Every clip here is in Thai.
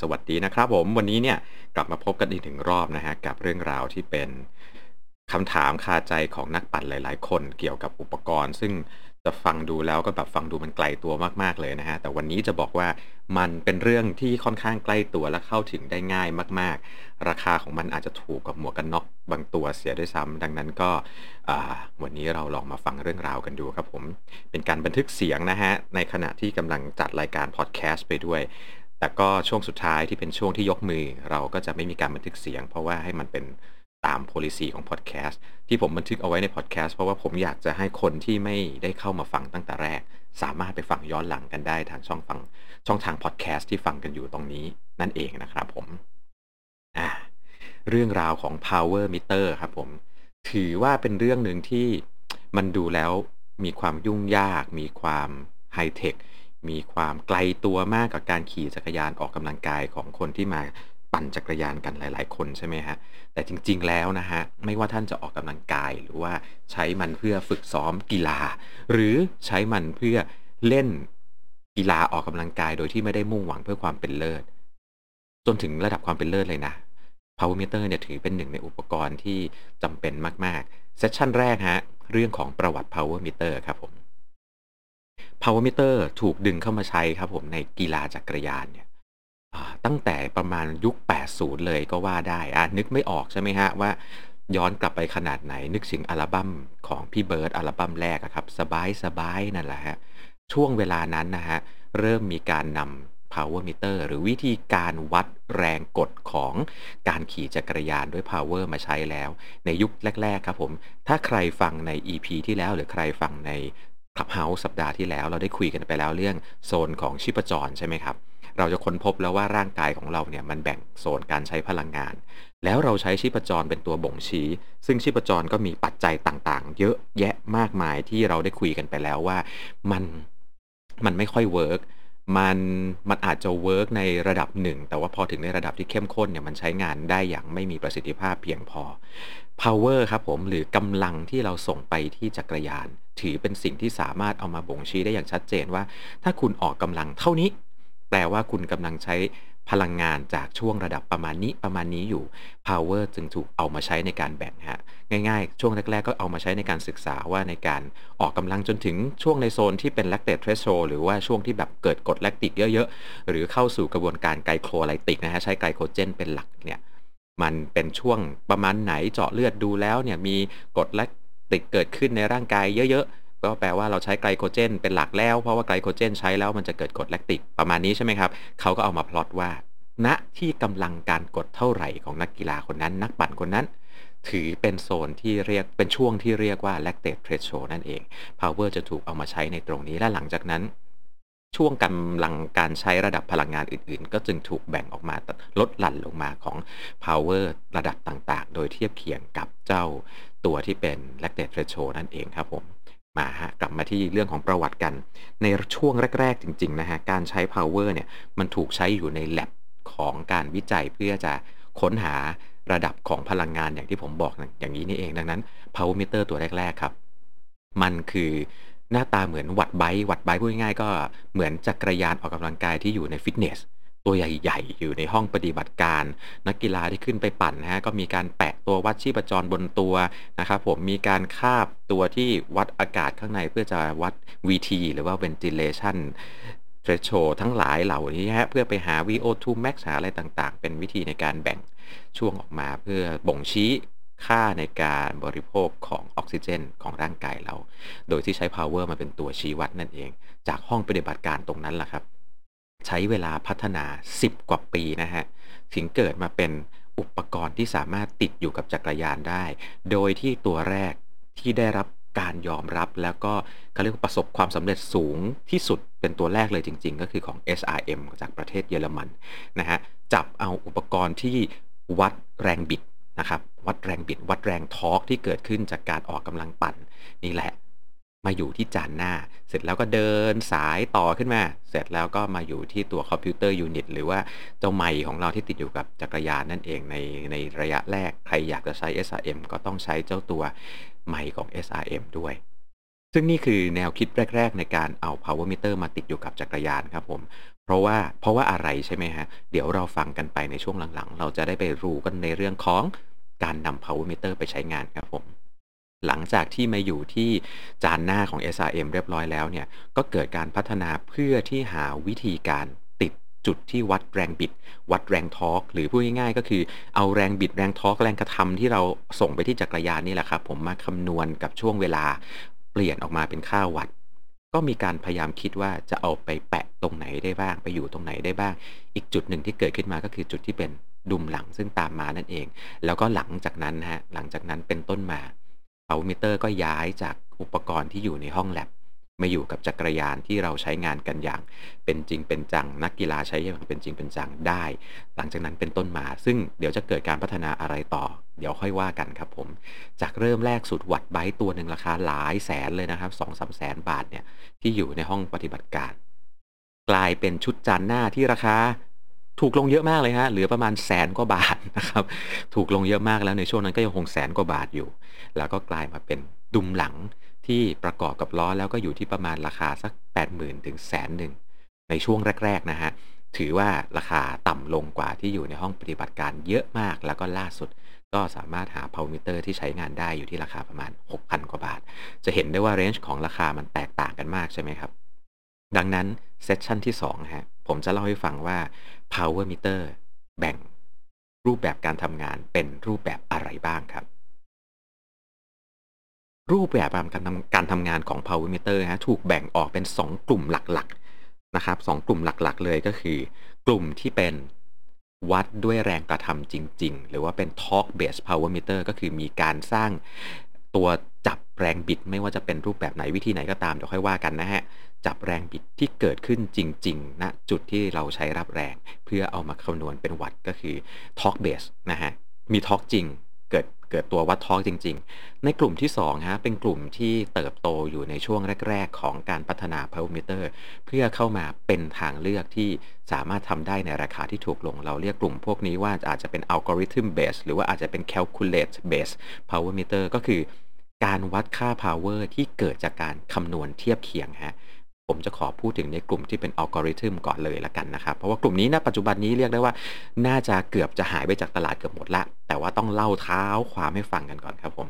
สวัสดีนะครับผมวันนี้เนี่ยกลับมาพบกันอีกหนึ่งรอบนะฮะกับเรื่องราวที่เป็นคำถามคาใจของนักปั่นหลาย ๆ คนเกี่ยวกับอุปกรณ์ ซึ่งจะฟังดูแล้วก็แบบฟังดูมันไกลตัวมาก ๆ เลยนะฮะ แต่วันนี้จะบอกว่ามันเป็นเรื่องที่ค่อนข้างใกล้ตัวและเข้าถึงได้ง่ายมาก ๆ ราคาของมันอาจจะถูกกับหมวกกันน็อกบางตัวเสียด้วยซ้ำดังนั้นก็วันนี้เราลองมาฟังเรื่องราวกันดูครับผม เป็นการบันทึกเสียงนะฮะ ในขณะที่กำลังจัดรายการพอดแคสต์ไปด้วย แต่ก็ช่วงสุดท้ายที่เป็นช่วงที่ยกมือ เราก็จะไม่มีการบันทึกเสียง เพราะว่าให้มันเป็นตาม policy ของพอดแคสต์ที่ผมบันทึกเอาไว้ในพอดแคสต์เพราะว่าผมอยากจะให้คนที่ไม่ได้เข้ามาฟังตั้งแต่แรก สามารถไปฟังย้อนหลังกันได้ทางช่องฟังช่องทางพอดแคสต์ที่ฟังกันอยู่ตรงนี้นั่นเองนะครับผมอ่าเรื่องราวของ power meter ครับผม ถือว่าเป็นเรื่องหนึ่งที่มันดูแล้วมีความยุ่งยาก มีความไฮเทค มีความไกลตัวมากกับการขี่จักรยานออกกำลังกายของคนที่มาปั่นจักรยานกันหลาย ๆ คนใช่ไหมฮะ แต่จริง ๆ แล้วนะฮะ ไม่ว่าท่านจะออกกำลังกายหรือว่าใช้มันเพื่อฝึกซ้อมกีฬา หรือใช้มันเพื่อเล่นกีฬาออกกำลังกายโดยที่ไม่ได้มุ่งหวังเพื่อความเป็นเลิศ จนถึงระดับความเป็นเลิศเลยนะ power meter เนี่ยถือเป็นหนึ่งในอุปกรณ์ที่จำเป็นมาก ๆ เซสชั่นแรกฮะ เรื่องของประวัติ power meter ครับผม power meter ถูกดึงเข้ามาใช้ครับผมในกีฬาจักรยานเนี่ยตั้งแต่ประมาณยุค 80 เลยก็ว่าได้อะนึกไม่ออกใช่ไหมฮะว่าย้อนกลับไปขนาดไหนนึกถึงอัลบั้มของพี่เบิร์ดอัลบั้มแรกครับ สบายสบายนั่นแหละฮะช่วงเวลานั้นนะฮะ เริ่มมีการนำ power meter หรือวิธีการวัดแรงกดของการขี่จักรยานด้วย power มาใช้แล้ว ในยุคแรก ๆ ครับผม ถ้าใครฟังใน EP ที่แล้วหรือใครฟังใน Clubhouse สัปดาห์ที่แล้ว เราได้คุยกันไปแล้วเรื่องโซนของชีพจรใช่ไหมครับ เราจะค้นพบแล้วว่าร่างกายของเราเนี่ยมันแบ่งโซนการใช้พลังงาน แล้วเราใช้ชีพจรเป็นตัวบ่งชี้ ซึ่งชีพจรก็มีปัจจัยต่างๆ เยอะแยะมากมายที่เราได้คุยกันไปแล้วว่ามันมันไม่ค่อย work มันมันอาจจะ work ในระดับหนึ่ง แต่ว่าพอถึงในระดับที่เข้มข้นเนี่ยมันใช้งานได้อย่างไม่มีประสิทธิภาพเพียงพอ power ครับผมหรือกำลังที่เราส่งไปที่จักรยาน ถือเป็นสิ่งที่สามารถเอามาบ่งชี้ได้อย่างชัดเจนว่า ถ้าคุณออกกำลังเท่านี้ แปลว่าคุณกำลังใช้พลังงานจากช่วงระดับประมาณนี้ประมาณนี้อยู่ power จึงถูกเอามาใช้ในการแบ่งฮะ ง่ายๆ ช่วงแรกๆ ก็เอามาใช้ในการศึกษาว่าในการออกกำลังจนถึงช่วงในโซนที่เป็น lactate threshold หรือว่าช่วงที่แบบเกิดกรดแลคติกเยอะๆ หรือเข้าสู่กระบวนการไกลโคไลติกนะฮะ ใช้ไกลโคเจนเป็นหลักเนี่ย มันเป็นช่วงประมาณไหนเจาะเลือดดูแล้วเนี่ยมีกรดแลค ติดเกิดขึ้นในร่างกายเยอะๆ ก็แปลว่าเราใช้ไกลโคเจนเป็นหลักแล้ว เพราะว่าไกลโคเจนใช้แล้วมันจะเกิดกรดแลคติกประมาณนี้ใช่ไหมครับ เขาก็เอามาพลอตว่า ณที่กำลังการกดเท่าไหร่ของนักกีฬาคนนั้น นักปั่นคนนั้น ถือเป็นโซนที่เรียกเป็นช่วงที่เรียกว่า lactate threshold นั่นเอง power จะถูกเอามาใช้ในตรงนี้และหลังจากนั้น ช่วงกำลังการใช้ระดับพลังงานอื่นๆ ก็จึงถูกแบ่งออกมาลดหลั่นลงมาของ power ระดับต่างๆ โดยเทียบเคียงกับเจ้าตัวที่เป็น lactate threshold นั่นเองครับผมมาฮะกลับมาที่เรื่องของประวัติกัน ในช่วงแรก ๆ จริง ๆ นะฮะ การใช้ power เนี่ย มันถูกใช้อยู่ใน lab ของการวิจัยเพื่อจะค้นหาระดับของพลังงานอย่างที่ผมบอกอย่างนี้นี่เองดังนั้น power meter ตัวแรก ๆ ครับ มันคือ หน้าตาเหมือนวัดไบวัดไบพูดง่ายๆก็เหมือนจักรยานออกกำลังกายที่อยู่ในฟิตเนส ตัวใหญ่ๆ อยู่ในห้องปฏิบัติการ นักกีฬาที่ขึ้นไปปั่นนะฮะก็มีการแปะตัววัดชีพจรบนตัวนะครับผมมีการคาบตัวที่วัดอากาศข้างในเพื่อจะวัด VT หรือว่า ventilation threshold ทั้งหลายเหล่านี้ฮะเพื่อไปหา VO2 max หาอะไรต่างๆ เป็นวิธีในการแบ่งช่วงออกมาเพื่อบ่งชี้ ค่าในการบริโภคของออกซิเจน ของร่างกายเรา โดยที่ใช้ power มาเป็นตัวชี้วัดนั่นเอง จากห้องปฏิบัติการตรงนั้นแหละครับ ใช้เวลาพัฒนา 10 กว่าปีนะฮะ ถึงเกิดมาเป็นอุปกรณ์ที่สามารถติดอยู่กับจักรยานได้ โดยที่ตัวแรกที่ได้รับการยอมรับแล้วก็เขาเรียกว่าประสบความสำเร็จสูงที่สุดเป็นตัวแรกเลยจริง ๆ ก็คือของ SRM จากประเทศเยอรมันนะฮะจับเอาอุปกรณ์ที่วัดแรงบิด นะครับ วัดแรงบิด วัดแรง torque ที่เกิดขึ้นจากการออกกำลังปั่นนี่แหละ มาอยู่ที่จานหน้า เสร็จแล้วก็เดินสายต่อขึ้นมา เสร็จแล้วก็มาอยู่ที่ตัว computer unit หรือว่าเจ้าไมล์ของเราที่ติดอยู่กับจักรยานนั่นเองในในระยะแรกใครอยากจะใช้ SRM ก็ต้องใช้เจ้าตัวไมล์ของ SRM ด้วยซึ่งนี่คือแนวคิดแรก ๆ ในการเอา power meter มาติดอยู่กับจักรยานครับผม เพราะว่าเพราะว่าอะไรใช่ไหมฮะ เดี๋ยวเราฟังกันไปในช่วงหลังๆ เราจะได้ไปรู้กันในเรื่องของการนำ power meter ไปใช้งานครับผมหลังจากที่มาอยู่ที่จานหน้าของ SRM เรียบร้อยแล้วเนี่ย ก็เกิดการพัฒนาเพื่อที่หาวิธีการติดจุดที่วัดแรงบิด วัดแรงทอร์กหรือพูดง่ายๆ ก็คือเอาแรงบิดแรงทอร์กแรงกระทำที่เราส่งไปที่จักรยานนี่แหละครับ ผมมาคำนวณกับช่วงเวลาเปลี่ยนออกมาเป็นค่าวัตต์ ก็มีการพยายามคิดว่าจะเอาไปแปะตรงไหนได้บ้าง ไปอยู่ตรงไหนได้บ้าง อีกจุดหนึ่งที่เกิดขึ้นมาก็คือจุดที่เป็นดุมหลังซึ่งตามมานั่นเอง แล้วก็หลังจากนั้นฮะหลังจากนั้นเป็นต้นมาเอามิเตอร์ก็ย้ายจากอุปกรณ์ที่อยู่ในห้องแลบ มาอยู่กับจักรยานที่เราใช้งานกันอย่าง เป็นจริงเป็นจัง นักกีฬาใช้อย่างเป็นจริงเป็นจังได้ หลังจากนั้นเป็นต้นมา ซึ่งเดี๋ยวจะเกิดการพัฒนาอะไรต่อ เดี๋ยวค่อยว่ากันครับผม จากเริ่มแรกสุดวัดไบตัวหนึ่งราคาหลายแสนเลยนะครับสองสามแสนบาทเนี่ยที่อยู่ในห้องปฏิบัติการ กลายเป็นชุดจานหน้าที่ราคาถูกลงเยอะมากเลยฮะ เหลือประมาณแสนกว่าบาทนะครับ ถูกลงเยอะมากแล้วในช่วงนั้นก็ยังคงแสนกว่าบาทอยู่ แล้วก็กลายมาเป็นดุมหลัง ที่ประกอบกับล้อแล้วก็อยู่ที่ประมาณราคาสัก 80,000ถึงแสนหนึ่งในช่วงแรก ๆ นะฮะ ถือว่าราคาต่ำลงกว่าที่อยู่ในห้องปฏิบัติการเยอะมากแล้วก็ล่าสุด ก็สามารถหา power meter ที่ใช้งานได้อยู่ที่ราคาประมาณ 6,000 กว่าบาท จะเห็นได้ว่า range ของราคามันแตกต่างกันมากใช่ไหมครับ ดังนั้น session ที่2ฮะผมจะเล่าให้ฟังว่า power meter แบ่งรูปแบบการทำงานเป็นรูปแบบอะไรบ้างครับ รูปแบบการทำการทำงานของ power meter ฮะถูกแบ่งออกเป็น 2 กลุ่มหลักๆนะครับสกลุ่มหลักๆ เลยก็คือ กลุ่มที่เป็นวัดด้วยแรงกระทำจริง ๆ หรือว่าเป็น torque based power meter ก็คือมีการสร้างตัวจับแรงบิด ไม่ว่าจะเป็นรูปแบบไหนวิธีไหนก็ตามเดี๋ยวค่อยว่ากันนะฮะจับแรงบิดที่เกิดขึ้นจริงๆณนะจุดที่เราใช้รับแรง เพื่อเอามาคำนวณเป็นวัตต์ก็คือ torque base นะฮะมี torque จริง เกิดตัววัดทอกจริง ๆ ในกลุ่มที่2ฮะเป็นกลุ่มที่เติบโตอยู่ในช่วงแรก ๆ ของการพัฒนา power meter เพื่อเข้ามาเป็นทางเลือกที่สามารถทำได้ในราคาที่ถูกลง เราเรียกกลุ่มพวกนี้ว่าอาจจะเป็น algorithm based หรือว่าอาจจะเป็น calculate based power meter ก็คือการวัดค่า power ที่เกิดจากการคำนวณเทียบเคียงฮะ ผมจะขอพูดถึงในกลุ่มที่เป็นอัลกอริทึมก่อนเลยละกันนะครับ เพราะว่ากลุ่มนี้นะปัจจุบันนี้เรียกได้ว่า น่าจะเกือบจะหายไปจากตลาดเกือบหมดละ แต่ว่าต้องเล่าเท้าความให้ฟังกันก่อนครับผม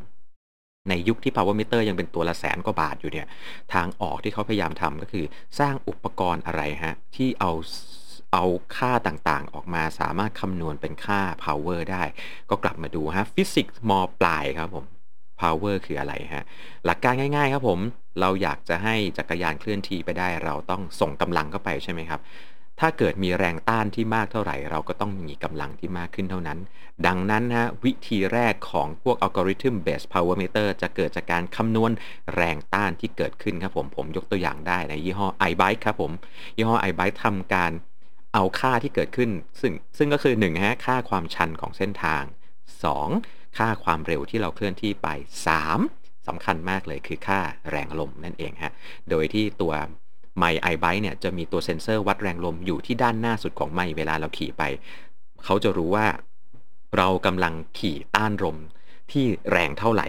ในยุคที่ power meter ยังเป็นตัวละแสนกว่าบาทอยู่เนี่ย ทางออกที่เขาพยายามทำก็คือ สร้างอุปกรณ์อะไรฮะ ที่เอาเอาค่าต่างๆ ออกมาสามารถคำนวณเป็นค่า power ได้ ก็กลับมาดูฮะฟิสิกส์มปลายครับผม power คืออะไรฮะ หลักการง่ายๆครับผม เราอยากจะให้จักรยานเคลื่อนที่ไปได้ เราต้องส่งกำลังเข้าไปใช่ไหมครับ ถ้าเกิดมีแรงต้านที่มากเท่าไหร่ เราก็ต้องมีกำลังที่มากขึ้นเท่านั้น ดังนั้นฮะวิธีแรกของพวก algorithm based power meter จะเกิดจากการคำนวณแรงต้านที่เกิดขึ้นครับผม ผมยกตัวอย่างได้ในยี่ห้อ iBike ครับผม ยี่ห้อ iBike ทำการเอาค่าที่เกิดขึ้น ซึ่งซึ่งก็คือ1ฮะค่าความชันของเส้นทาง 2 ค่าความเร็วที่เราเคลื่อนที่ไป 3สำคัญมากเลยคือค่าแรงลมนั่นเองฮะ โดยที่ตัวไมล์ iBike เนี่ยจะมีตัวเซ็นเซอร์วัดแรงลมอยู่ที่ด้านหน้าสุดของไมล์เวลาเราขี่ไป เขาจะรู้ว่าเรากำลังขี่ต้านลมที่แรงเท่าไหร่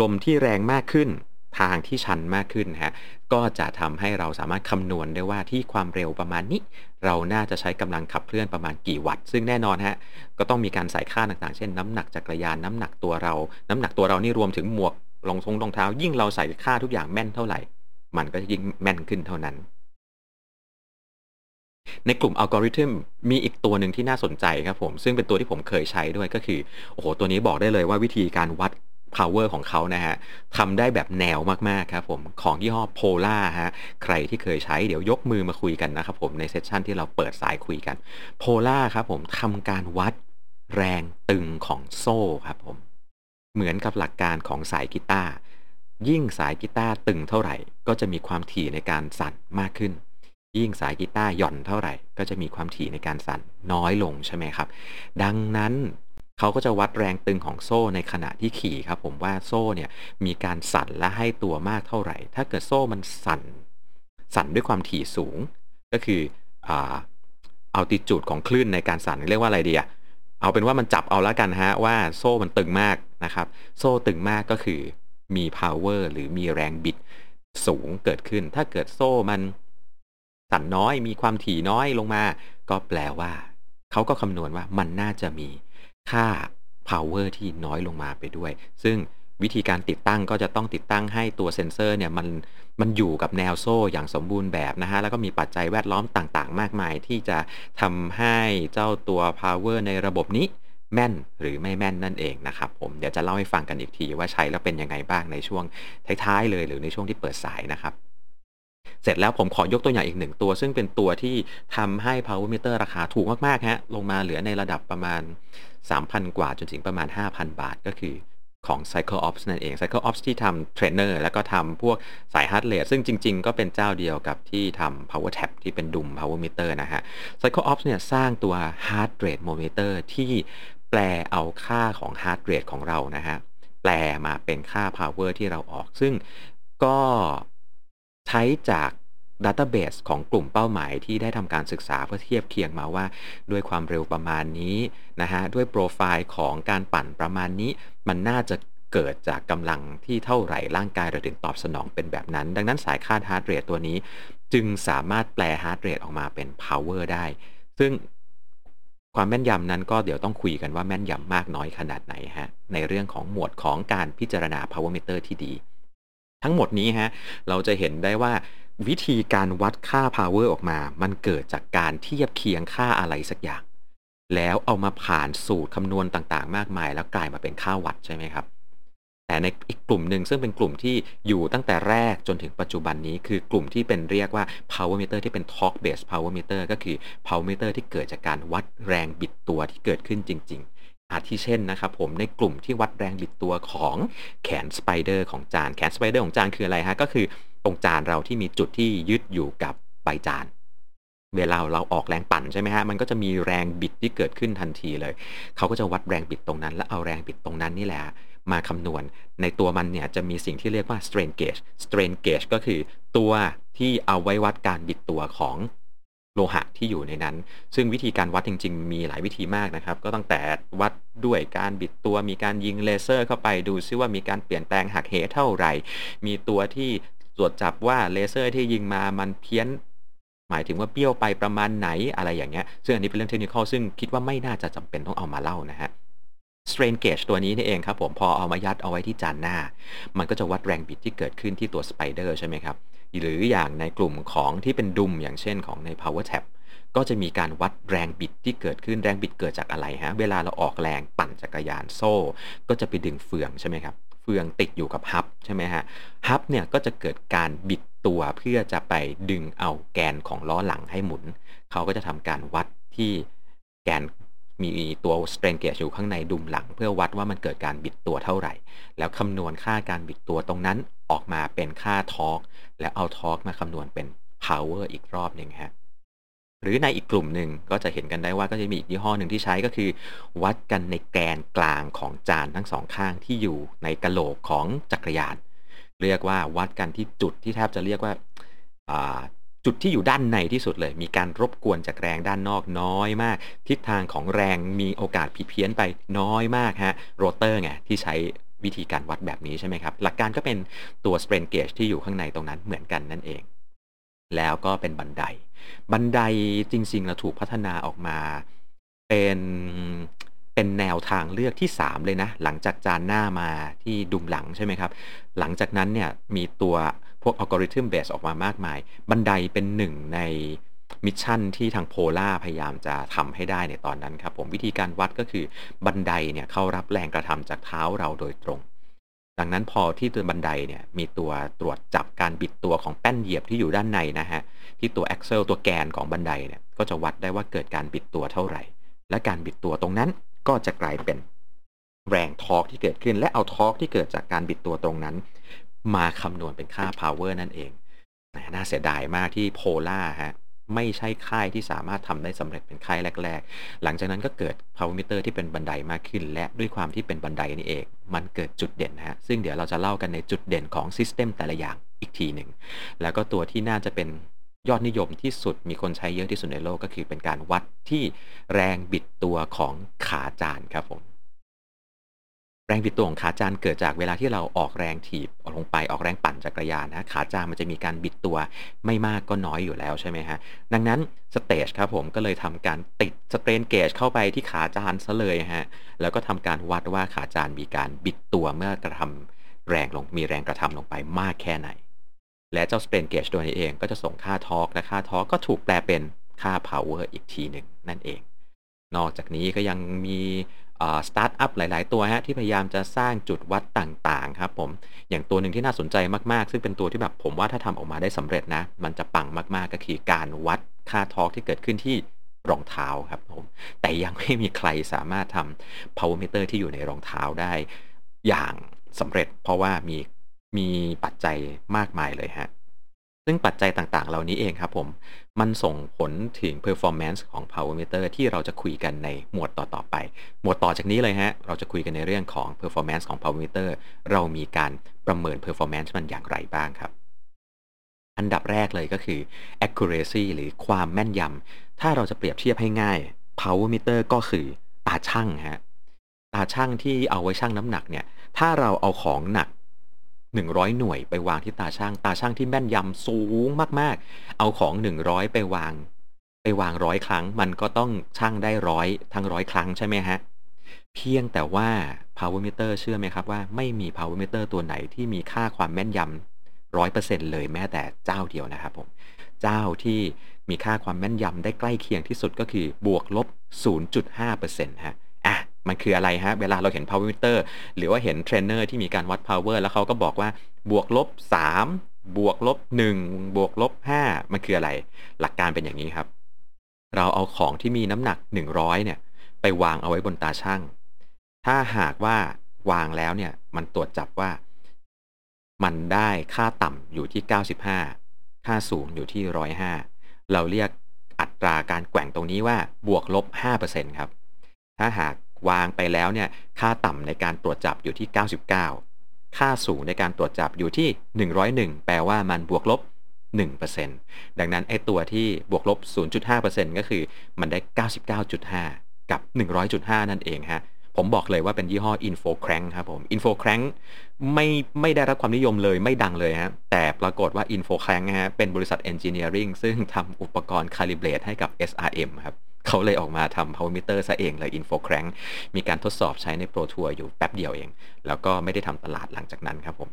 ลมที่แรงมากขึ้น ทางที่ชันมากขึ้นฮะก็จะทำให้เราสามารถคำนวณได้ว่าที่ความเร็วประมาณนี้ เราน่าจะใช้กำลังขับเคลื่อนประมาณกี่วัตต์ ซึ่งแน่นอนฮะก็ต้องมีการใส่ค่าต่างๆ เช่นน้ำหนักจักรยานน้ำหนักตัวเรา น้ำหนักตัวเรานี่รวมถึงหมวกรองทรงรองเท้า ยิ่งเราใส่ค่าทุกอย่างแม่นเท่าไหร่ มันก็ยิ่งแม่นขึ้นเท่านั้น ในกลุ่มอัลกอริทึมมีอีกตัวหนึ่งที่น่าสนใจครับผม ซึ่งเป็นตัวที่ผมเคยใช้ด้วยก็คือ โอ้โห ตัวนี้บอกได้เลยว่าวิธีการวัด power ของเขานะฮะทำได้แบบแนวมาก ๆ ครับผมของยี่ห้อ Polar ฮะใครที่เคยใช้เดี๋ยวยกมือมาคุยกันนะครับผมใน session ที่เราเปิดสายคุยกัน Polar ครับผมทำการวัดแรงตึงของโซ่ครับผม เหมือนกับหลักการของสายกีตาร์ยิ่งสายกีตาร์ตึงเท่าไหร่ ก็จะมีความถี่ในการสั่นมากขึ้น ยิ่งสายกีตาร์หย่อนเท่าไหร่ ก็จะมีความถี่ในการสั่นน้อยลงใช่ไหมครับ ดังนั้น เขาก็จะวัดแรงตึงของโซ่ในขณะที่ขี่ครับผมว่าโซ่เนี่ยมีการสั่นและให้ตัวมากเท่าไหร่ ถ้าเกิดโซ่มันสั่น สั่นด้วยความถี่สูง ก็คืออ่าเอาติจูดของคลื่นในการสั่นเรียกว่าอะไรดีอะเอาเป็นว่ามันจับเอาแล้วกันฮะว่าโซ่มันตึงมากนะครับ โซ่ตึงมากก็คือมี power หรือมีแรงบิดสูงเกิดขึ้น ถ้าเกิดโซ่มันสั่นน้อยมีความถี่น้อยลงมา ก็แปลว่า เขาก็คำนวณว่ามันน่าจะมี ค่า power ที่น้อยลงมาไปด้วย ซึ่งวิธีการติดตั้งก็จะต้องติดตั้งให้ตัวเซ็นเซอร์เนี่ยมันมันอยู่กับแนวโซ่อย่างสมบูรณ์แบบนะฮะ แล้วก็มีปัจจัยแวดล้อมต่างๆ มากมาย ที่จะทำให้เจ้าตัว power ในระบบนี้แม่นหรือไม่แม่นนั่นเองนะครับผมเดี๋ยวจะเล่าให้ฟังกันอีกทีว่าใช้แล้วเป็นยังไงบ้างในช่วงท้ายๆเลย หรือในช่วงที่เปิดสายนะครับ เสร็จแล้วผมขอยกตัวอย่างอีกหนึ่งตัว ซึ่งเป็นตัวที่ทำให้ power meter ราคาถูกมากๆฮะลงมาเหลือในระดับประมาณ 3,000 กว่าจนถึงประมาณ 5,000 บาทก็คือของ Cycle Ops นั่นเอง Cycle Ops ที่ทำเทรนเนอร์แล้วก็ทำพวกสาย Heart Rate ซึ่งจริง ๆ ก็เป็นเจ้าเดียวกับที่ทำ Power Tap ที่เป็นดุม Power Meter นะฮะ Cycle Ops เนี่ยสร้างตัว Heart Rate Monitor ที่แปลเอาค่าของ Heart Rate ของเรานะฮะ แปลมาเป็นค่า Power ที่เราออก ซึ่งก็ ใช้จาก database ของกลุ่มเป้าหมายที่ได้ทำการศึกษาเพื่อเทียบเคียงมาว่า ด้วยความเร็วประมาณนี้นะฮะด้วยโปรไฟล์ของการปั่นประมาณนี้ มันน่าจะเกิดจากกำลังที่เท่าไหร่ร่างกายเราถึงตอบสนองเป็นแบบนั้น ดังนั้นสายคาด Heart Rate ตัวนี้ จึงสามารถแปลฮาร์ดเรทออกมาเป็น power ได้ ซึ่งความแม่นยำนั้นก็เดี๋ยวต้องคุยกันว่าแม่นยำมากน้อยขนาดไหนฮะในเรื่องของหมวดของการพิจารณา power meter ที่ดี ทั้งหมดนี้ฮะเราจะเห็นได้ว่าวิธีการวัดค่า power ออกมา มันเกิดจากการเทียบเคียงค่าอะไรสักอย่าง แล้วเอามาผ่านสูตรคำนวณต่างๆ มากมาย แล้วกลายมาเป็นค่าวัดใช่ไหมครับ แต่ในอีกกลุ่มหนึ่งซึ่งเป็นกลุ่มที่อยู่ตั้งแต่แรกจนถึงปัจจุบันนี้ คือกลุ่มที่เป็นเรียกว่า power meter ที่เป็น torque based power meter ก็คือ power meter ที่เกิดจากการวัดแรงบิดตัวที่เกิดขึ้นจริง ๆ อาทิเช่นนะครับผมในกลุ่มที่วัดแรงบิดตัวของแขน spider ของจานแขน spider ของจานคืออะไรฮะก็คือตรงจานเราที่มีจุดที่ยึดอยู่กับใบจาน เวลาเราออกแรงปั่นใช่ไหมฮะมันก็จะมีแรงบิดที่เกิดขึ้นทันทีเลย เขาก็จะวัดแรงบิดตรงนั้น และเอาแรงบิดตรงนั้นนี่แหละมาคำนวณ ในตัวมันเนี่ยจะมีสิ่งที่เรียกว่า strain gauge strain gauge ก็คือตัวที่เอาไว้วัดการบิดตัวของ โลหะที่อยู่ในนั้น ซึ่งวิธีการวัดจริง ๆ มีหลายวิธีมากนะครับ ก็ตั้งแต่วัดด้วยการบิดตัวมีการยิงเลเซอร์เข้าไปดูซิว่ามีการเปลี่ยนแปลงหักเหเท่าไหร่ มีตัวที่ตรวจจับว่าเลเซอร์ที่ยิงมามันเพี้ยนหมายถึงว่าเปี้ยวไปประมาณไหนอะไรอย่างเงี้ย ซึ่งอันนี้เป็นเรื่องเทคนิคซึ่งคิดว่าไม่น่าจะจำเป็นต้องเอามาเล่านะฮะ strain gauge ตัวนี้นี่เองครับผมพอเอามายัดเอาไว้ที่จานหน้า มันก็จะวัดแรงบิดที่เกิดขึ้นที่ตัว spider ใช่ไหมครับ หรืออย่างในกลุ่มของที่เป็นดุมอย่างเช่นของใน power tap ก็จะมีการวัดแรงบิดที่เกิดขึ้นแรงบิดเกิดจากอะไรฮะ เวลาเราออกแรงปั่นจักรยานโซ่ ก็จะไปดึงเฟืองใช่ไหมครับ เฟืองติดอยู่กับฮับใช่ไหมฮะ ฮับเนี่ยก็จะเกิดการบิดตัวเพื่อจะไปดึงเอาแกนของล้อหลังให้หมุน เขาก็จะทำการวัดที่แกนมีตัว strain gauge อยู่ข้างในดุมหลัง เพื่อวัดว่ามันเกิดการบิดตัวเท่าไหร่ แล้วคำนวณค่าการบิดตัวตรงนั้น ออกมาเป็นค่า torque แล้วเอา torque มาคำนวณเป็น power อีกรอบหนึ่งฮะหรือในอีกกลุ่มหนึ่งก็จะเห็นกันได้ว่าก็จะมีอีกยี่ห้อหนึ่งที่ใช้ก็คือ วัดกันในแกนกลางของจานทั้งสองข้างที่อยู่ในกะโหลกของจักรยาน เรียกว่าวัดกันที่จุดที่แทบจะเรียกว่าจุดที่อยู่ด้านในที่สุดเลย มีการรบกวนจากแรงด้านนอกน้อยมาก ทิศทางของแรงมีโอกาสผิดเพี้ยนไปน้อยมากฮะโรเตอร์ไงที่ใช้ วิธีการวัดแบบนี้ใช่ไหมครับ หลักการก็เป็นตัว strain gauge ที่อยู่ข้างในตรงนั้นเหมือนกันนั่นเอง แล้วก็เป็นบันได บันไดจริงๆแล้วถูกพัฒนาออกมา เป็นเป็นแนวทางเลือกที่ 3 เลยนะ หลังจากจานหน้ามาที่ดุมหลังใช่ไหมครับ หลังจากนั้นเนี่ยมีตัวพวก algorithm based ออกมามากมาย บันไดเป็นหนึ่งใน mission ที่ทาง Polar พยายามจะทำให้ได้ในตอนนั้นครับผมวิธีการวัดก็คือบันไดเนี่ยเขารับแรงกระทำจากเท้าเราโดยตรง ดังนั้นพอที่ตัวบันไดเนี่ยมีตัวตรวจจับการบิดตัวของแป้นเหยียบที่อยู่ด้านในนะฮะที่ตัว axle ตัวแกนของบันไดเนี่ยก็จะวัดได้ว่าเกิดการบิดตัวเท่าไหร่ และการบิดตัวตรงนั้นก็จะกลายเป็นแรง torque ที่เกิดขึ้นและเอา torque ที่เกิดจากการบิดตัวตรงนั้น มาคำนวณเป็นค่า power นั่นเองน่าเสียดายมากที่ Polar ฮะ ไม่ใช่ค่ายที่สามารถทำได้สำเร็จเป็นค่ายแรก ๆ หลังจากนั้นก็เกิด power meter ที่เป็นบันไดมากขึ้น และด้วยความที่เป็นบันไดนี่เอง มันเกิดจุดเด่นฮะ ซึ่งเดี๋ยวเราจะเล่ากันในจุดเด่นของ system แต่ละอย่างอีกทีหนึ่ง แล้วก็ตัวที่น่าจะเป็นยอดนิยมที่สุดมีคนใช้เยอะที่สุดในโลกก็คือเป็นการวัดที่แรงบิดตัวของขาจานครับผม แรงบิดตัวของขาจานเกิดจากเวลาที่เราออกแรงถีบลงไปออกแรงปั่นจักรยานนะขาจานมันจะมีการบิดตัวไม่มากก็น้อยอยู่แล้วใช่ไหมฮะดังนั้น Stages ครับผมก็เลยทำการติด strain gauge เข้าไปที่ขาจานซะเลยฮะแล้วก็ทำการวัดว่าขาจานมีการบิดตัวเมื่อกระทำแรงลงมีแรงกระทำลงไปมากแค่ไหน และเจ้า strain gauge ตัวนี้เองก็จะส่งค่า torque และค่า torque ก็ถูกแปลเป็นค่า power อีกทีหนึ่งนั่นเอง นอกจากนี้ก็ยังมี สตาร์ทอัพหลาย ๆ ตัวฮะที่พยายามจะสร้างจุดวัดต่างๆครับผมอย่างตัวหนึ่งที่น่าสนใจมากๆ ซึ่งเป็นตัวที่แบบผมว่าถ้าทำออกมาได้สำเร็จนะ มันจะปังมากๆก็คือการวัดค่าทอร์กที่เกิดขึ้นที่รองเท้าครับผมแต่ยังไม่มีใครสามารถทำ power meter ที่อยู่ในรองเท้าได้อย่างสำเร็จ เพราะว่ามีมีปัจจัยมากมายเลยฮะ ซึ่งปัจจัยต่างๆ เหล่านี้เองครับผม มันส่งผลถึง performance ของ power meter ที่เราจะคุยกันในหมวดต่อๆไป หมวดต่อจากนี้เลยฮะ เราจะคุยกันในเรื่องของ performance ของ power meter เรามีการประเมิน performance มันอย่างไรบ้างครับ อันดับแรกเลยก็คือ accuracy หรือความแม่นยำ ถ้าเราจะเปรียบเทียบให้ง่าย power meter ก็คือตาช่างฮะ ตาช่างที่เอาไว้ชั่งน้ำหนักเนี่ย ถ้าเราเอาของหนัก 100 หน่วยไปวางที่ตาช่าง ตาช่างที่แม่นยำสูงมากๆ เอาของ 100 ไปวาง ไปวางร้อยครั้ง มันก็ต้องช่างได้ร้อยทั้งร้อยครั้งใช่ไหมฮะ เพียงแต่ว่า power meter เชื่อไหมครับว่าไม่มี power meter ตัวไหนที่มีค่าความแม่นยำร้อยเปอร์เซ็นต์เลยแม้แต่เจ้าเดียวนะครับผม เจ้าที่มีค่าความแม่นยำได้ใกล้เคียงที่สุดก็คือบวกลบ 0.5%ฮะ มันคืออะไรฮะ เวลาเราเห็น power meter หรือว่าเห็นเทรนเนอร์ที่มีการวัด power แล้วเขาก็บอกว่าบวกลบ 3 บวกลบ 1 บวกลบ 5 มันคืออะไร หลักการเป็นอย่างนี้ครับ เราเอาของที่มีน้ำหนัก 100 เนี่ย ไปวางเอาไว้บนตาชั่ง ถ้าหากว่าวางแล้วเนี่ย มันตรวจจับว่า มันได้ค่าต่ำอยู่ที่ 95 ค่าสูงอยู่ที่ 105 เราเรียกอัตราการแกว่งตรงนี้ว่าบวกลบ 5%ครับ ถ้าหาก วางไปแล้วเนี่ยค่าต่ำในการตรวจจับอยู่ที่ 99 ค่าสูงในการตรวจจับอยู่ที่ 101 แปลว่ามันบวกลบ 1%ดังนั้นไอ้ตัวที่บวกลบ 0.5%ก็คือมันได้ 99.5 กับ 100.5 นั่นเองฮะผมบอกเลยว่าเป็นยี่ห้อ Info Crank ครับผม Info Crank ไม่ไม่ได้รับความนิยมเลยไม่ดังเลยฮะแต่ปรากฏว่า Info Crank ฮะเป็นบริษัท Engineering ซึ่งทำอุปกรณ์ Calibrate ให้กับ SRM ครับ เขาเลยออกมาทำ power meter ซะเองเลย info crank มีการทดสอบใช้ใน pro tour อยู่แป๊บเดียวเอง แล้วก็ไม่ได้ทำตลาดหลังจากนั้นครับผม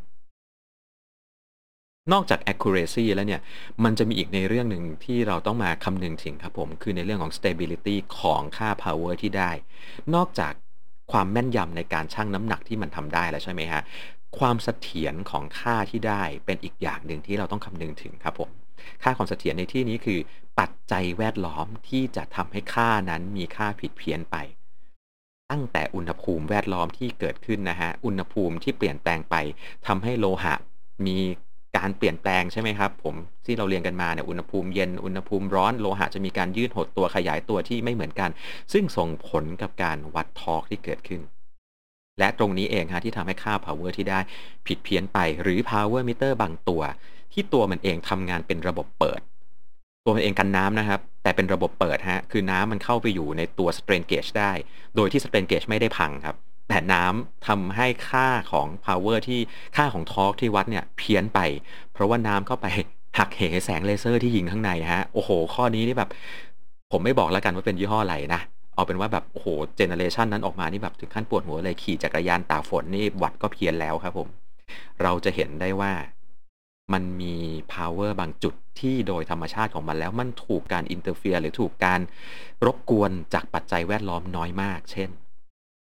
นอกจาก accuracy แล้วเนี่ย มันจะมีอีกในเรื่องหนึ่งที่เราต้องมาคำนึงถึงครับผม คือในเรื่องของ stability ของค่า power ที่ได้ นอกจากความแม่นยำในการชั่งน้ำหนักที่มันทำได้แล้วใช่ไหมฮะ ความเสถียรของค่าที่ได้เป็นอีกอย่างหนึ่งที่เราต้องคำนึงถึงครับผม ค่าความเสถียรในที่นี้คือ ปัจจัยแวดล้อมที่จะทำให้ค่านั้นมีค่าผิดเพี้ยนไป ตั้งแต่อุณหภูมิแวดล้อมที่เกิดขึ้นนะฮะ อุณหภูมิที่เปลี่ยนแปลงไปทำให้โลหะมีการเปลี่ยนแปลงใช่ไหมครับ ผมที่เราเรียนกันมาเนี่ยอุณหภูมิเย็นอุณหภูมิร้อนโลหะจะมีการยืดหดตัวขยายตัวที่ไม่เหมือนกัน ซึ่งส่งผลกับการวัด torque ที่เกิดขึ้น และตรงนี้เองฮะที่ทำให้ค่า power ที่ได้ผิดเพี้ยนไป หรือ power meter บางตัว ที่ตัวมันเองทำงานเป็นระบบเปิด ตัวมันเองกันน้ำนะครับ แต่เป็นระบบเปิดฮะ คือน้ำมันเข้าไปอยู่ในตัว strain gauge ได้ โดยที่ strain gauge ไม่ได้พังครับ แต่น้ำทำให้ค่าของ power ที่ค่าของ torque ที่วัดเนี่ยเพี้ยนไป เพราะว่าน้ำเข้าไปหักเหแสงเลเซอร์ที่ยิงข้างในฮะ โอ้โห ข้อนี้นี่แบบ ผมไม่บอกแล้วกันว่าเป็นยี่ห้ออะไรนะ เอาเป็นว่าแบบโอ้โห generation นั้นออกมานี่แบบถึงขั้นปวดหัวเลยขี่จักรยานตากฝนนี่วัดก็เพี้ยนแล้วครับผม เราจะเห็นได้ว่า มันมี power บางจุดที่โดยธรรมชาติของมันแล้วมันถูกการ interfere หรือถูกการรบกวนจากปัจจัยแวดล้อมน้อยมาก เช่น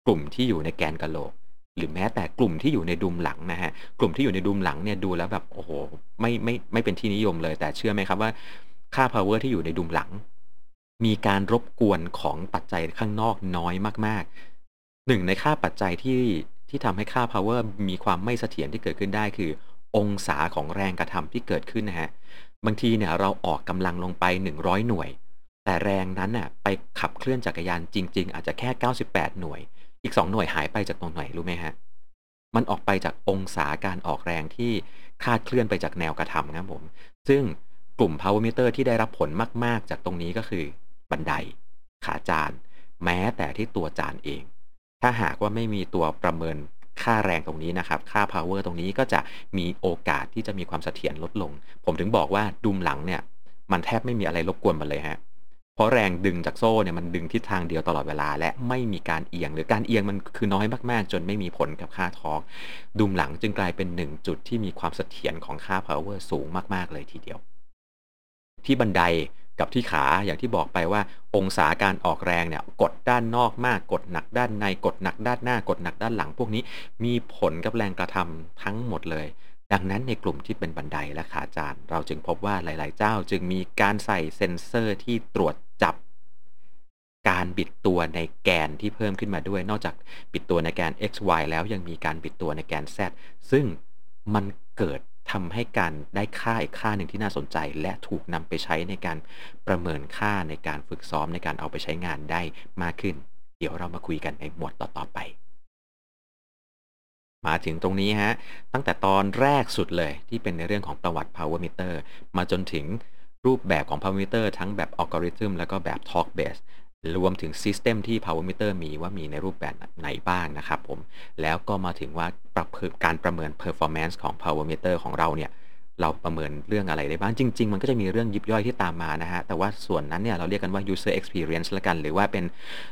กลุ่มที่อยู่ในแกนกะโหลก หรือแม้แต่กลุ่มที่อยู่ในดุมหลังนะฮะ กลุ่มที่อยู่ในดุมหลังเนี่ยดูแล้วแบบโอ้โหไม่ไม่ไม่เป็นที่นิยมเลย แต่เชื่อไหมครับว่าค่า power ที่อยู่ในดุมหลัง มีการรบกวนของปัจจัยข้างนอกน้อยมากๆหนึ่งในค่าปัจจัยที่ที่ทำให้ค่า power มีความไม่เสถียรที่เกิดขึ้นได้คือ องศาของแรงกระทำที่เกิดขึ้นนะฮะบางทีเนี่ยเราออกกำลังลงไป 100 หน่วย แต่แรงนั้นน่ะไปขับเคลื่อนจักรยานจริง ๆ อาจจะแค่ 98 หน่วย อีก 2 หน่วยหายไปจากตรงไหนรู้ไหมฮะมันออกไปจากองศาการออกแรงที่คาดเคลื่อนไปจากแนวกระทำครับผม ซึ่งกลุ่ม power meter ที่ได้รับผลมาก ๆ จากตรงนี้ก็คือ บันได ขาจาน แม้แต่ที่ตัวจานเอง ถ้าหากว่าไม่มีตัวประเมิน ค่าแรงตรงนี้นะครับ ค่า power ตรงนี้ก็จะมีโอกาสที่จะมีความเสถียรลดลง ผมถึงบอกว่าดุมหลังเนี่ยมันแทบไม่มีอะไรรบกวนมันเลยฮะเพราะแรงดึงจากโซ่เนี่ยมันดึงทิศทางเดียวตลอดเวลา และไม่มีการเอียง หรือการเอียงมันคือน้อยมากๆ จนไม่มีผลกับค่าทอร์กดุมหลังจึงกลายเป็นหนึ่งจุดที่มีความเสถียรของค่า power สูงมากๆเลยทีเดียว ที่บันได กับที่ขาอย่างที่บอกไปว่าองศาการออกแรงเนี่ยกดด้านนอกมากกดหนักด้านในกดหนักด้านหน้ากดหนักด้านหลัง พวกนี้มีผลกับแรงกระทำทั้งหมดเลย ดังนั้นในกลุ่มที่เป็นบันไดและขาจานเราจึงพบว่าหลาย ๆ เจ้าจึงมีการใส่เซ็นเซอร์ที่ตรวจจับ การบิดตัวในแกนที่เพิ่มขึ้นมาด้วย นอกจากบิดตัวในแกน x y แล้วยังมีการบิดตัวในแกน z ซึ่งมันเกิด ทำให้การได้ค่าอีกค่าหนึ่งที่น่าสนใจ และถูกนำไปใช้ในการประเมินค่าในการฝึกซ้อมในการเอาไปใช้งานได้มากขึ้น เดี๋ยวเรามาคุยกันในหมวดต่อๆไป มาถึงตรงนี้ฮะ ตั้งแต่ตอนแรกสุดเลยที่เป็นในเรื่องของประวัติ power meter มาจนถึงรูปแบบของ power meter ทั้งแบบอัลกอริทึมแล้วก็แบบ talk base รวมถึงซิสเต็มที่ power meter มีว่ามีในรูปแบบไหนบ้างนะครับผม แล้วก็มาถึงว่าประการประเมิน performance ของ power meter ของเราเนี่ย เราประเมินเรื่องอะไรได้บ้าง จริง ๆ มันก็จะมีเรื่องยิบย่อยที่ตามมานะฮะ แต่ว่าส่วนนั้นเนี่ยเราเรียกกันว่า user experience ละกัน หรือว่าเป็น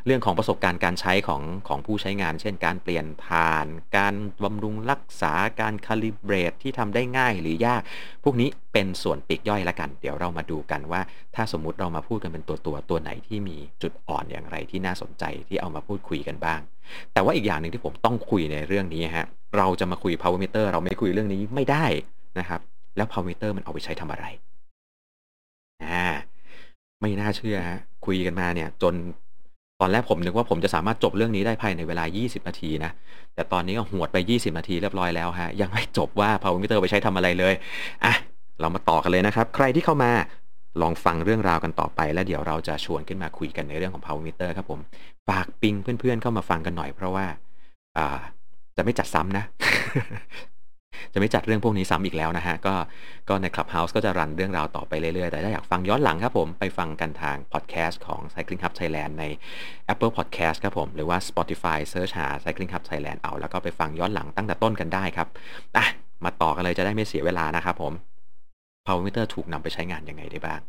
เรื่องของประสบการณ์การใช้ของของผู้ใช้งาน เช่น การเปลี่ยนผ่าน การบำรุงรักษา การ calibrate ที่ทำได้ง่ายหรือยาก พวกนี้เป็นส่วนปีกย่อยละกัน เดี๋ยวเรามาดูกันว่า ถ้าสมมุติเรามาพูดกันเป็นตัวตัวตัวไหนที่มีจุดอ่อนอย่างไรที่น่าสนใจที่เอามาพูดคุยกันบ้าง แต่ว่าอีกอย่างหนึ่งที่ผมต้องคุยในเรื่องนี้ฮะ เราจะมาคุย power meter เราไม่คุยเรื่องนี้ไม่ได้นะครับ แล้ว power meter มันเอาไปใช้ทำอะไรอ่าไม่น่าเชื่อฮะคุยกันมาเนี่ย จนตอนแรกผมนึกว่าผมจะสามารถจบเรื่องนี้ได้ภายในเวลา 20 นาทีนะ แต่ตอนนี้ก็หวดไป 20 นาทีเรียบร้อยแล้วฮะ ยังไม่จบว่า power meter ไปใช้ทำอะไรเลย อะ เรามาต่อกันเลยนะครับ ใครที่เข้ามาลองฟังเรื่องราวกันต่อไป แล้วเดี๋ยวเราจะชวนขึ้นมาคุยกันในเรื่องของ power meter ครับผม ฝากปิงเพื่อนๆเข้ามาฟังกันหน่อยเพราะว่า อ่า จะไม่จัดซ้ำนะ จะไม่จัดเรื่องพวกนี้ซ้ำอีกแล้วนะฮะ ก็ก็ใน Clubhouse ก็จะรันเรื่องราวต่อไปเรื่อยๆ แต่ถ้าอยากฟังย้อนหลังครับผม ไปฟังกันทางพอดแคสต์ของ Cycling Hub Thailand ใน Apple Podcast ครับผม หรือว่า Spotify Search หา Cycling Hub Thailand เอา แล้วก็ไปฟังย้อนหลังตั้งแต่ต้นกันได้ครับอะมาต่อกันเลยจะได้ไม่เสียเวลานะครับผม Power Meter ถูกนำไปใช้งานยังไงได้บ้าง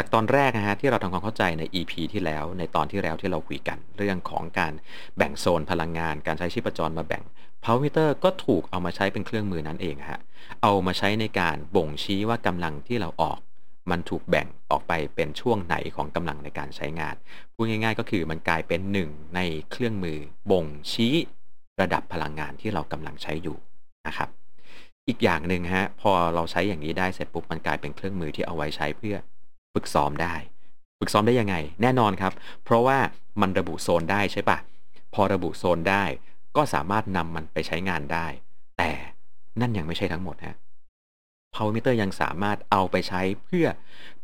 จากตอนแรกนะฮะที่เราทำความเข้าใจใน EP ที่แล้ว ในตอนที่แล้วที่เราคุยกันเรื่องของการแบ่งโซนพลังงาน การใช้ชีพจรมาแบ่ง power meter ก็ถูกเอามาใช้เป็นเครื่องมือนั่นเองฮะเอามาใช้ในการบ่งชี้ว่ากำลังที่เราออก มันถูกแบ่งออกไปเป็นช่วงไหนของกำลังในการใช้งานพูดง่าย ๆ ก็คือมันกลายเป็นหนึ่งในเครื่องมือบ่งชี้ระดับพลังงานที่เรากำลังใช้อยู่นะครับอีกอย่างหนึ่งฮะพอเราใช้อย่างนี้ได้เสร็จปุ๊บมันกลายเป็นเครื่องมือที่เอาไว้ใช้เพื่อ ฝึกซ้อมได้ ฝึกซ้อมได้ยังไง แน่นอนครับ เพราะว่ามันระบุโซนได้ใช่ปะพอระบุโซนได้ ก็สามารถนำมันไปใช้งานได้ แต่นั่นยังไม่ใช่ทั้งหมดฮะ Power Meter ยังสามารถเอาไปใช้เพื่อ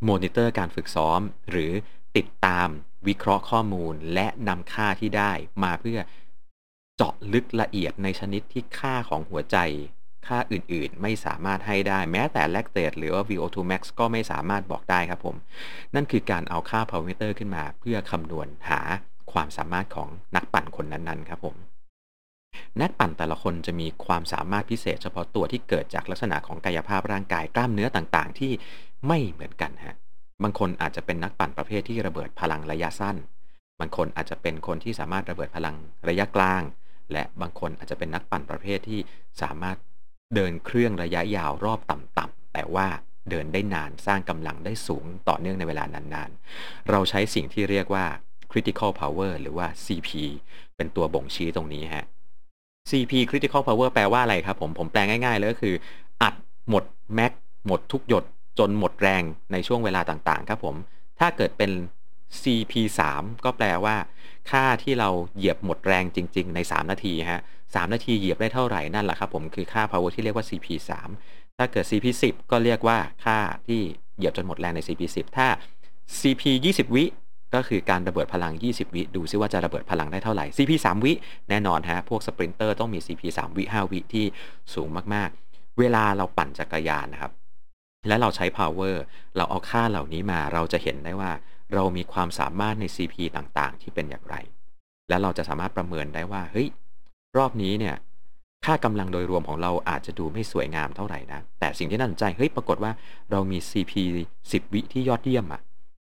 มอนิเตอร์การฝึกซ้อม หรือติดตามวิเคราะห์ข้อมูลและนำค่าที่ได้มาเพื่อเจาะลึกละเอียดในชนิดที่ค่าของหัวใจ ค่าอื่นๆ ไม่สามารถให้ได้แม้แต่แลคเต e หรือว่า VO2 max ก็ไม่สามารถบอกได้ครับผม นั่นคือการเอาค่า Power Meter ขึ้นมา เพื่อคำนวณหาความสามารถของนักปั่นคนนั้นๆ ครับผม นักปั่นแต่ละคนจะมีความสามารถพิเศษ เฉพาะตัวที่เกิดจากลักษณะของกายภาพร่างกายกล้ามเนื้อต่างๆ ที่ไม่เหมือนกันฮะบางคนอาจจะเป็นนักปั่นประเภทที่ระเบิดพลังระยะสั้น บางคนอาจจะเป็นคนที่สามารถระเบิดพลังระยะกลาง และบางคนอาจจะเป็นนักปั่นประเภทที่สามารถ เดินเครื่องระยะยาวรอบต่ำๆแต่ว่าเดินได้นานสร้างกำลังได้สูงต่อเนื่องในเวลานานๆ เราใช้สิ่งที่เรียกว่า critical power หรือว่า CP เป็นตัวบ่งชี้ตรงนี้ฮะ CP critical power แปลว่าอะไรครับผม ผมแปลง่ายๆเลยก็คือ อัดหมดแม็กหมดทุกหยดจนหมดแรงในช่วงเวลาต่างๆ ครับผม ถ้าเกิดเป็น CP 3ก็แปลว่า ค่าที่เราเหยียบหมดแรงจริง ๆ ใน 3 นาทีฮะ 3 นาทีเหยียบได้เท่าไหร่นั่นแหละครับผมคือค่า power ที่เรียกว่า CP 3ถ้าเกิด CP 10ก็เรียกว่าค่าที่เหยียบจนหมดแรงใน CP 10ถ้า CP 20 วิก็คือการระเบิดพลัง 20 วิ ดูซิว่าจะระเบิดพลังได้เท่าไหร่ CP 3 วิ แน่นอนฮะ พวกสปรินเตอร์ต้องมี CP 3 วิ 5 วิที่สูงมาก ๆ เวลาเราปั่นจักรยานนะครับ และเราใช้ power เราเอาค่าเหล่านี้มา เราจะเห็นได้ว่า เรามีความสามารถใน CP ต่าง ๆ ที่เป็นอย่างไร และเราจะสามารถประเมินได้ว่า เฮ้ย รอบนี้เนี่ยค่ากำลังโดยรวมของเราอาจจะดูไม่สวยงามเท่าไหร่นะ แต่สิ่งที่น่าสนใจ เฮ้ย ปรากฏว่าเรามี CP 10 วิที่ยอดเยี่ยมอะ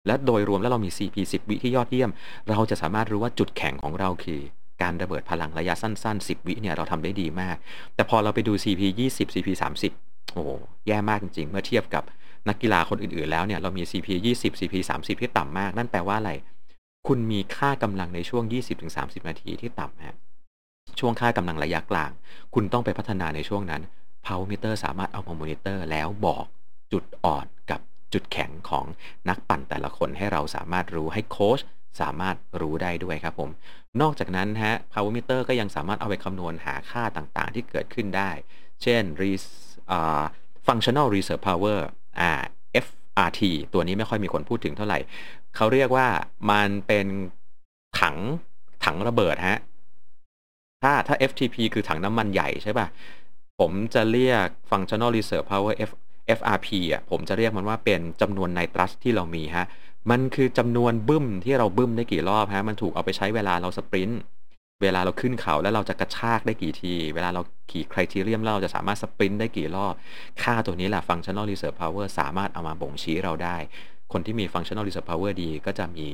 และโดยรวมแล้วเรามี CP 10 วิที่ยอดเยี่ยม เราจะสามารถรู้ว่าจุดแข็งของเราคือ การระเบิดพลังระยะสั้น ๆ 10 วิเนี่ยเราทำได้ดีมาก แต่พอเราไปดู CP 20 CP 30 โอ้แย่มากจริง ๆ เมื่อเทียบกับนักกีฬาคนอื่น ๆ แล้วเนี่ยเรามี CP 20 CP 30 ที่ต่ำมาก นั่นแปลว่าอะไร คุณมีค่ากำลังในช่วง 20-30 นาทีที่ต่ำฮะ ช่วงค่ากำลังระยะกลาง คุณต้องไปพัฒนาในช่วงนั้น power meter สามารถเอามามอนิเตอร์แล้วบอกจุดอ่อนกับจุดแข็งของนักปั่นแต่ละคนให้เราสามารถรู้ให้โค้ชสามารถรู้ได้ด้วยครับผม นอกจากนั้นฮะ power meter ก็ยังสามารถเอาไปคำนวณหาค่าต่างๆ ที่เกิดขึ้นได้ เช่น functional reserve power อ่า FRT ตัวนี้ไม่ค่อยมีคนพูดถึงเท่าไหร่ เขาเรียกว่ามันเป็นถังถังระเบิดฮะ ถ้าถ้า FTP คือถังน้ำมันใหญ่ใช่ป่ะ ผมจะเรียก functional reserve power F FRP อะผมจะเรียกมันว่าเป็นจำนวนไนตรัสที่เรามีฮะ มันคือจำนวนบึ้มที่เราบึ้มได้กี่รอบฮะ มันถูกเอาไปใช้เวลาเราสปรินต์เวลาเราขึ้นเขาแล้วเราจะกระชากได้กี่ที เวลาเราขี่ครทีเรียมเราจะสามารถสปรินต์ได้กี่รอบ ค่าตัวนี้แหละ functional reserve power สามารถเอามาบ่งชี้เราได้ คนที่มี functional reserve power ดีก็จะมี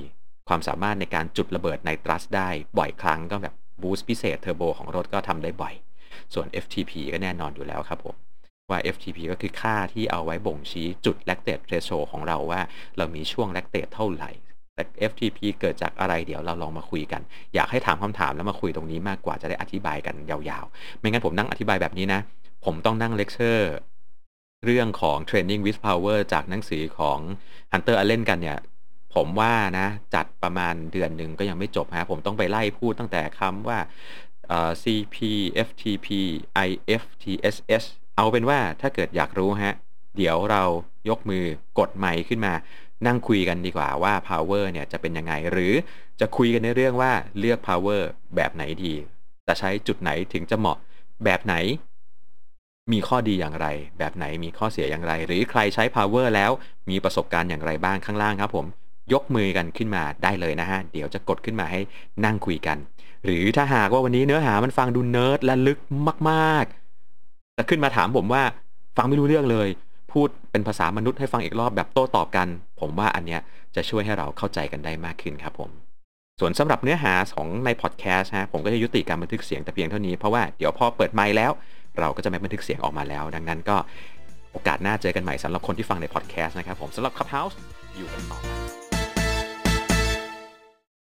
ความสามารถในการจุดระเบิดไนตรัสได้บ่อยครั้งก็แบบ boost พิเศษเทอร์โบของรถก็ทำได้บ่อย ส่วน FTP ก็แน่นอนอยู่แล้วครับผมว่า FTP ก็คือค่าที่เอาไว้บ่งชี้จุด lactate threshold ของเราว่า เรามีช่วง lactate เท่าไหร่ แต่ FTP เกิดจากอะไรเดี๋ยวเราลองมาคุยกัน อยากให้ถามคำถามแล้วมาคุยตรงนี้มากกว่าจะได้อธิบายกันยาวๆ ไม่งั้นผมนั่งอธิบายแบบนี้นะ ผมต้องนั่งเลคเชอร์เรื่องของ Training with Power จากหนังสือของ Hunter Allen กันเนี่ย ผมว่านะ จัดประมาณเดือนหนึ่งก็ยังไม่จบฮะผมต้องไปไล่พูดตั้งแต่คำว่า CP FTP IF TSS เอาเป็นว่าถ้าเกิดอยากรู้ฮะ เดี๋ยวเรายกมือกดไมค์ขึ้นมา นั่งคุยกันดีกว่าว่า power เนี่ยจะเป็นยังไง หรือจะคุยกันในเรื่องว่าเลือก power แบบไหนดี จะใช้จุดไหนถึงจะเหมาะแบบไหน มีข้อดีอย่างไร แบบไหนมีข้อเสียอย่างไร หรือใครใช้ power แล้วมีประสบการณ์อย่างไรบ้างข้างล่างครับผม ยกมือกันขึ้นมาได้เลยนะฮะ เดี๋ยวจะกดขึ้นมาให้นั่งคุยกัน หรือถ้าหากว่าวันนี้เนื้อหามันฟังดูเนิร์ดและลึกมากๆแต่ขึ้นมาถามผมว่าฟังไม่รู้เรื่องเลย พูดเป็นภาษามนุษย์ให้ฟังอีกรอบแบบโต้ตอบกัน ผมว่าอันเนี้ยจะช่วยให้เราเข้าใจกันได้มากขึ้นครับผมส่วนสำหรับเนื้อหาของในพอดแคสต์ฮะผมก็จะยุติการบันทึกเสียงแต่เพียงเท่านี้เพราะว่าเดี๋ยวพอเปิดไมค์แล้ว เราก็จะไม่บันทึกเสียงออกมาแล้ว ดังนั้นก็โอกาสหน้าเจอกันใหม่สำหรับคนที่ฟังในพอดแคสต์นะครับผมสำหรับ Clubhouse อยู่กันต่อ